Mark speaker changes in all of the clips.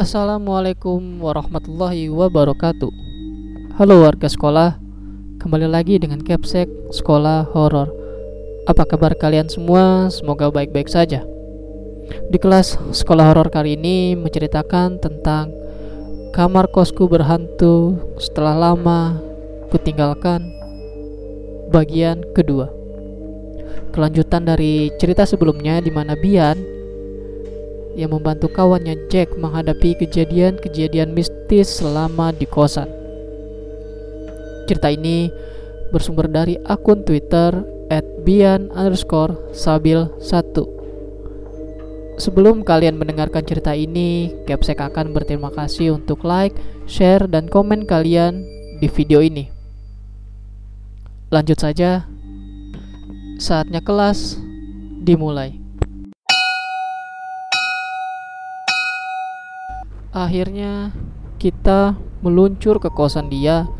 Speaker 1: Assalamualaikum warahmatullahi wabarakatuh. Halo warga sekolah Kembali lagi dengan Capsek Sekolah Horor. Apa kabar kalian semua? Semoga baik-baik saja. Di kelas sekolah horor kali ini menceritakan tentang Kamar kosku berhantu setelah lama kutinggalkan Bagian kedua. Kelanjutan dari cerita sebelumnya di mana Bian yang membantu kawannya Jack menghadapi kejadian-kejadian mistis selama di kosan. Cerita ini bersumber dari akun Twitter @bian underscore sabil 1 Sebelum kalian mendengarkan cerita ini, Capsek akan berterima kasih untuk like, share, dan komen kalian di video ini. Lanjut saja, saatnya kelas dimulai. Akhirnya kita meluncur ke kosan dia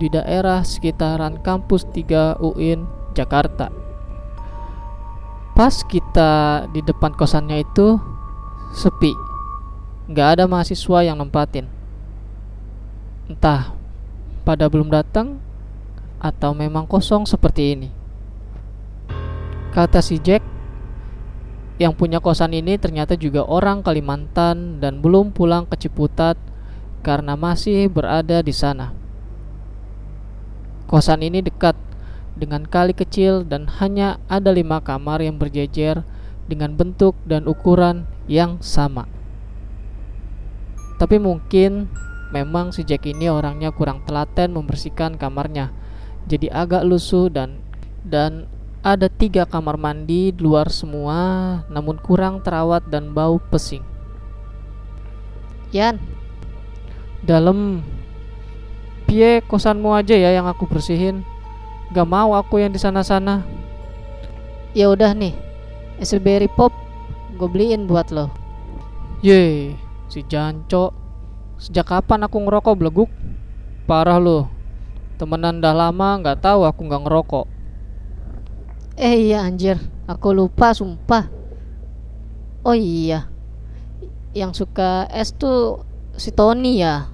Speaker 1: di daerah sekitaran kampus 3 UIN Jakarta. Pas kita di depan kosannya itu sepi. Nggak ada mahasiswa yang nempatin. Entah pada belum datang atau memang kosong seperti ini. Kata si Jack, yang punya kosan ini ternyata juga orang Kalimantan dan belum pulang ke Ciputat karena masih berada di sana. Kosan ini dekat dengan kali kecil dan hanya ada lima kamar yang berjejer dengan bentuk dan ukuran yang sama. Tapi mungkin memang si Jack ini orangnya kurang telaten membersihkan kamarnya, jadi agak lusuh dan dan ada tiga kamar mandi di luar semua, namun kurang terawat dan bau pesing.
Speaker 2: Yan,
Speaker 1: Dalam Pie kosanmu aja ya yang aku bersihin. Gak mau aku yang di sana-sana.
Speaker 2: ya udah nih, Strawberry Pop gue beliin buat lo.
Speaker 1: Ye, si Janco. Sejak kapan aku ngerokok beleguk? Parah lo. Temenan dah lama nggak tahu aku nggak ngerokok.
Speaker 2: Eh iya anjir, aku lupa sumpah. Oh iya, yang suka es tuh si Tony ya.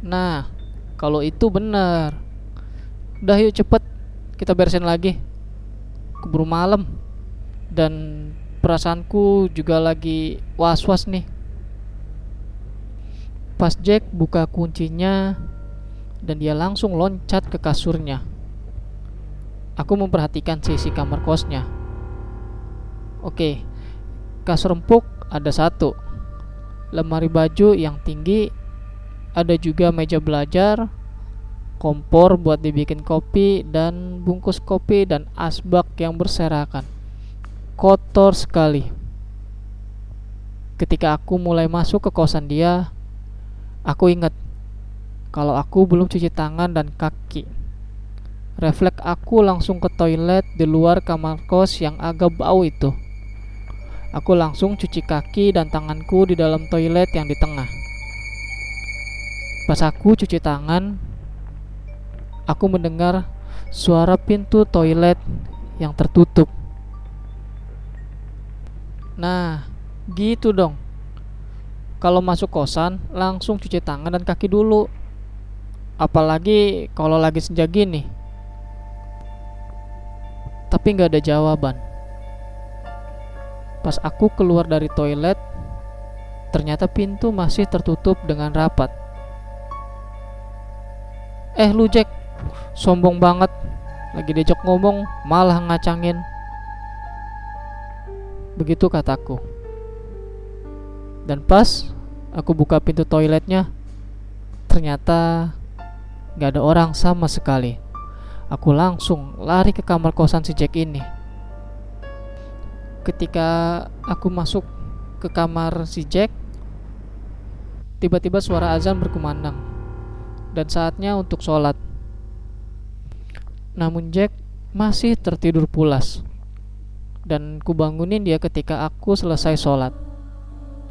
Speaker 1: Nah, kalau itu benar. Udah yuk cepet kita beresin lagi. Keburu malam. Dan perasaanku juga lagi was-was nih. Pas Jack buka kuncinya dan dia langsung loncat ke kasurnya. Aku memperhatikan sisi kamar kosnya. Oke, kasur empuk ada satu. Lemari baju yang tinggi ada juga meja belajar, kompor buat dibikin kopi dan bungkus kopi dan asbak yang berserakan. Kotor sekali. Ketika aku mulai masuk ke kosan dia, aku ingat kalau aku belum cuci tangan dan kaki. Refleks aku langsung ke toilet di luar kamar kos yang agak bau itu. Aku langsung cuci kaki dan tanganku di dalam toilet yang di tengah. Pas aku cuci tangan, aku mendengar suara pintu toilet yang tertutup. Nah, gitu dong. Kalau masuk kosan, langsung cuci tangan dan kaki dulu. Apalagi kalau lagi senja gini tapi nggak ada jawaban. Pas aku keluar dari toilet, ternyata pintu masih tertutup dengan rapat. Eh lu Jack, sombong banget. Lagi diajak ngomong, malah ngacangin. Begitu kataku. Dan pas aku buka pintu toiletnya, ternyata gak ada orang sama sekali. Aku langsung lari ke kamar kosan si Jack ini. Ketika aku masuk ke kamar si Jack, tiba-tiba suara azan berkumandang dan saatnya untuk sholat. Namun Jack masih tertidur pulas dan kubangunin dia ketika aku selesai sholat.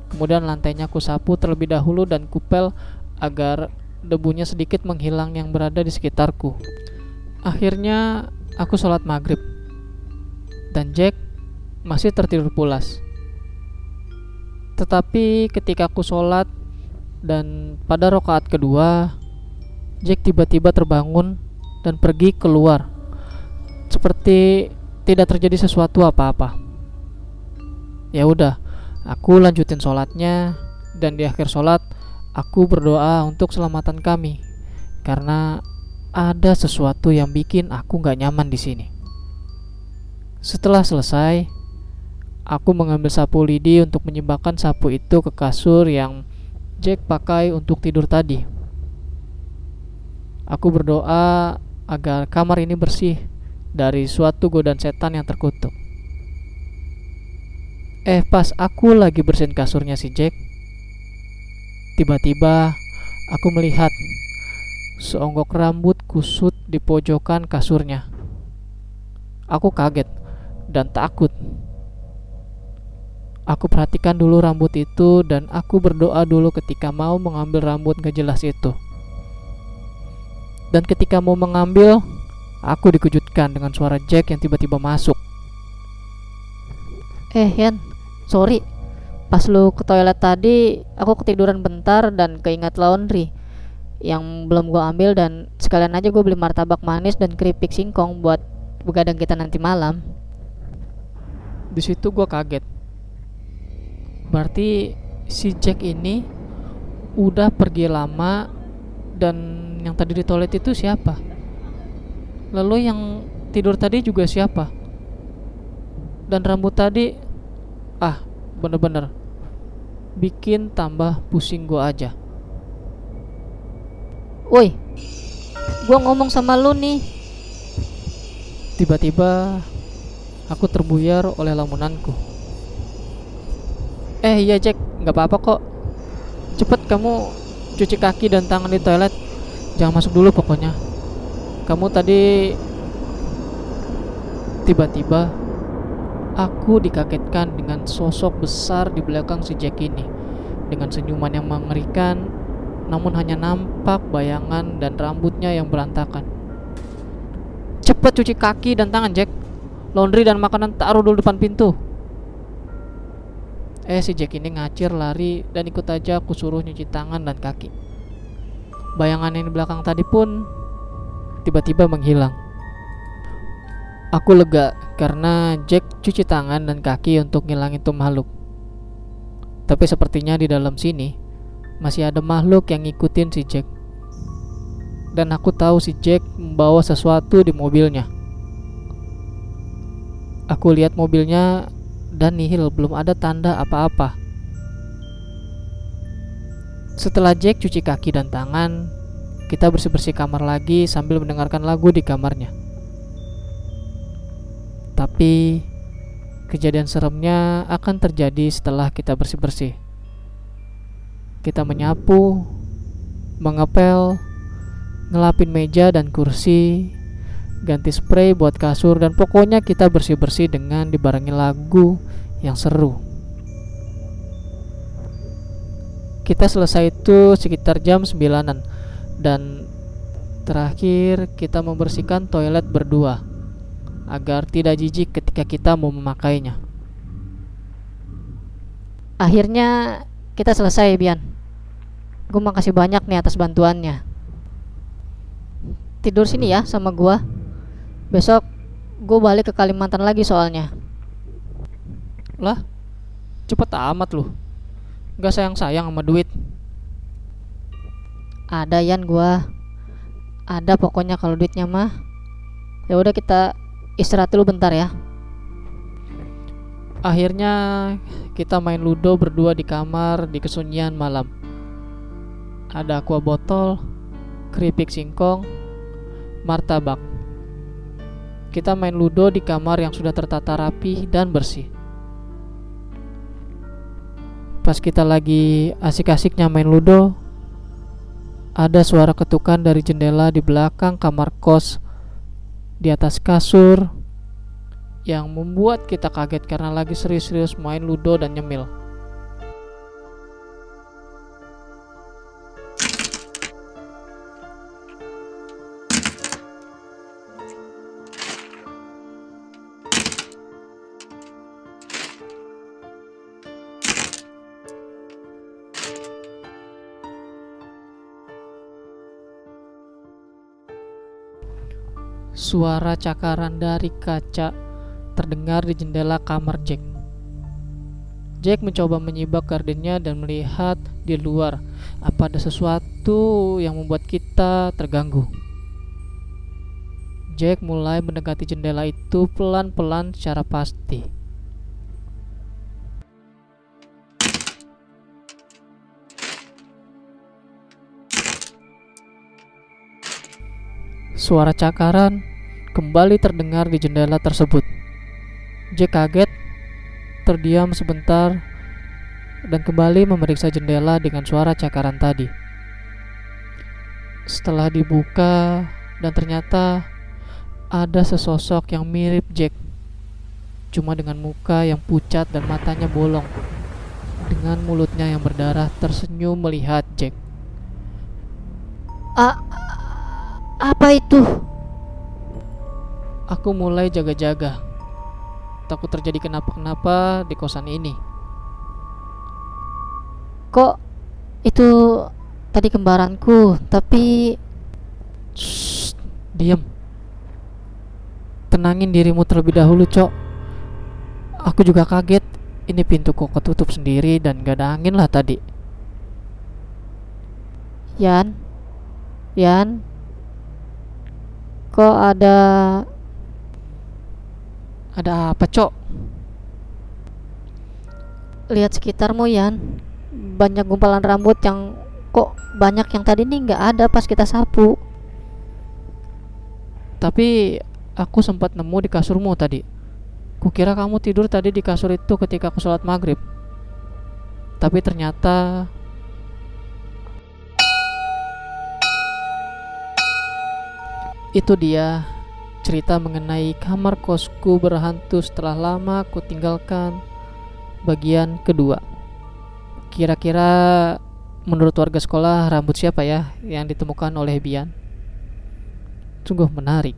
Speaker 1: Kemudian lantainya ku sapu terlebih dahulu dan kupel agar debunya sedikit menghilang yang berada di sekitarku. Akhirnya aku sholat maghrib dan Jack masih tertidur pulas. Tetapi ketika aku sholat dan pada rokaat kedua, Jack tiba-tiba terbangun dan pergi keluar, seperti tidak terjadi sesuatu apa-apa. Ya udah, aku lanjutin sholatnya dan di akhir sholat aku berdoa untuk keselamatan kami karena ada sesuatu yang bikin aku nggak nyaman di sini. Setelah selesai, aku mengambil sapu lidi untuk menyembahkan sapu itu ke kasur yang Jack pakai untuk tidur tadi. Aku berdoa agar kamar ini bersih dari suatu godaan setan yang terkutuk. Eh, pas aku lagi bersihin kasurnya si Jack, tiba-tiba aku melihat seonggok rambut kusut di pojokan kasurnya. Aku kaget dan takut Aku perhatikan dulu rambut itu dan aku berdoa dulu ketika mau mengambil rambut gak jelas itu. Dan ketika mau mengambil, aku dikejutkan dengan suara Jack yang tiba-tiba masuk.
Speaker 2: Eh, Yan, sorry. Pas lu ke toilet tadi, aku ketiduran bentar dan keingat laundry yang belum gua ambil dan sekalian aja gue beli martabak manis dan keripik singkong buat begadang kita nanti malam.
Speaker 1: Di situ gua kaget. Berarti si Jack ini udah pergi lama dan yang tadi di toilet itu siapa? Lalu yang tidur tadi juga siapa? Dan rambut tadi ah bener-bener bikin tambah pusing gua aja
Speaker 2: woi gua ngomong sama lu nih
Speaker 1: tiba-tiba aku terbuyar oleh lamunanku Eh iya Jack, nggak apa-apa kok. Cepet kamu cuci kaki dan tangan di toilet. Jangan masuk dulu pokoknya. Kamu tadi tiba-tiba aku dikagetkan dengan sosok besar di belakang si Jack ini dengan senyuman yang mengerikan namun hanya nampak bayangan dan rambutnya yang berantakan. Cepet cuci kaki dan tangan Jack. Laundry dan makanan taruh dulu depan pintu. Eh si Jack ini ngacir lari dan ikut aja aku suruh nyuci tangan dan kaki. Bayangan yang di belakang tadi pun tiba-tiba menghilang. Aku lega karena Jack cuci tangan dan kaki untuk ngilangin tuh makhluk. Tapi sepertinya di dalam sini masih ada makhluk yang ngikutin si Jack. Dan aku tahu si Jack membawa sesuatu di mobilnya. Aku lihat mobilnya dan nihil, belum ada tanda apa-apa. Setelah Jack cuci kaki dan tangan, kita bersih-bersih kamar lagi sambil mendengarkan lagu di kamarnya. Tapi kejadian seremnya akan terjadi setelah kita bersih-bersih. Kita menyapu, mengepel, ngelapin meja dan kursi, ganti spray buat kasur dan pokoknya kita bersih-bersih dengan dibarengi lagu yang seru. Kita selesai itu sekitar jam 9-an dan terakhir kita membersihkan toilet berdua agar tidak jijik ketika kita mau memakainya.
Speaker 2: Akhirnya kita selesai, Bian. Gue makasih banyak nih atas bantuannya. Tidur sini ya sama gua. Besok gue balik ke Kalimantan lagi soalnya.
Speaker 1: Lah, cepet amat lu. Gak sayang-sayang sama duit.
Speaker 2: Ada Yan gua. Ada pokoknya kalau duitnya mah. Ya udah kita istirahat dulu bentar ya.
Speaker 1: Akhirnya kita main ludo berdua di kamar di kesunyian malam. Ada aqua botol, keripik singkong, martabak kita main ludo di kamar yang sudah tertata rapi dan bersih. Pas kita lagi asik-asiknya main ludo, ada suara ketukan dari jendela di belakang kamar kos di atas kasur yang membuat kita kaget karena lagi serius-serius main ludo dan nyemil. Suara cakaran dari kaca terdengar di jendela kamar Jack. Jack mencoba menyibak gardennya dan melihat di luar apa ada sesuatu yang membuat kita terganggu. Jack mulai mendekati jendela itu pelan-pelan secara pasti. Suara cakaran kembali terdengar di jendela tersebut. Jack kaget, terdiam sebentar, dan kembali memeriksa jendela dengan suara cakaran tadi. Setelah dibuka, dan ternyata ada sesosok yang mirip Jack, cuma dengan muka yang pucat dan matanya bolong. Dengan mulutnya yang berdarah tersenyum melihat Jack.
Speaker 2: Ah, apa itu?
Speaker 1: Aku mulai jaga-jaga. Takut terjadi kenapa-kenapa di kosan ini.
Speaker 2: Kok itu tadi kembaranku, tapi
Speaker 1: Shh, diam. Tenangin dirimu terlebih dahulu, Cok. Aku juga kaget. Ini pintu kok ketutup sendiri dan gak ada angin lah tadi.
Speaker 2: Yan, Yan, kok ada
Speaker 1: Ada apa, Cok?
Speaker 2: lihat sekitarmu Yan banyak gumpalan rambut yang kok banyak yang tadi nih nggak ada pas kita sapu
Speaker 1: Tapi aku sempat nemu di kasurmu tadi. Kukira kamu tidur tadi di kasur itu ketika aku sholat maghrib. Tapi ternyata itu dia cerita mengenai kamar kosku berhantu setelah lama ku tinggalkan bagian kedua. Kira-kira menurut warga sekolah rambut siapa ya yang ditemukan oleh Bian? Sungguh menarik.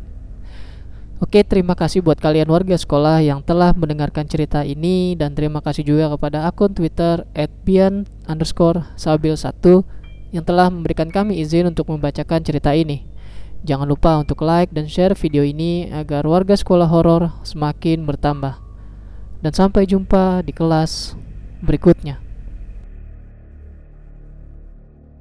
Speaker 1: Oke, terima kasih buat kalian warga sekolah yang telah mendengarkan cerita ini dan terima kasih juga kepada akun Twitter @bian underscore sabil 1 yang telah memberikan kami izin untuk membacakan cerita ini. Jangan lupa untuk like dan share video ini agar warga sekolah horor semakin bertambah. Dan sampai jumpa di kelas berikutnya.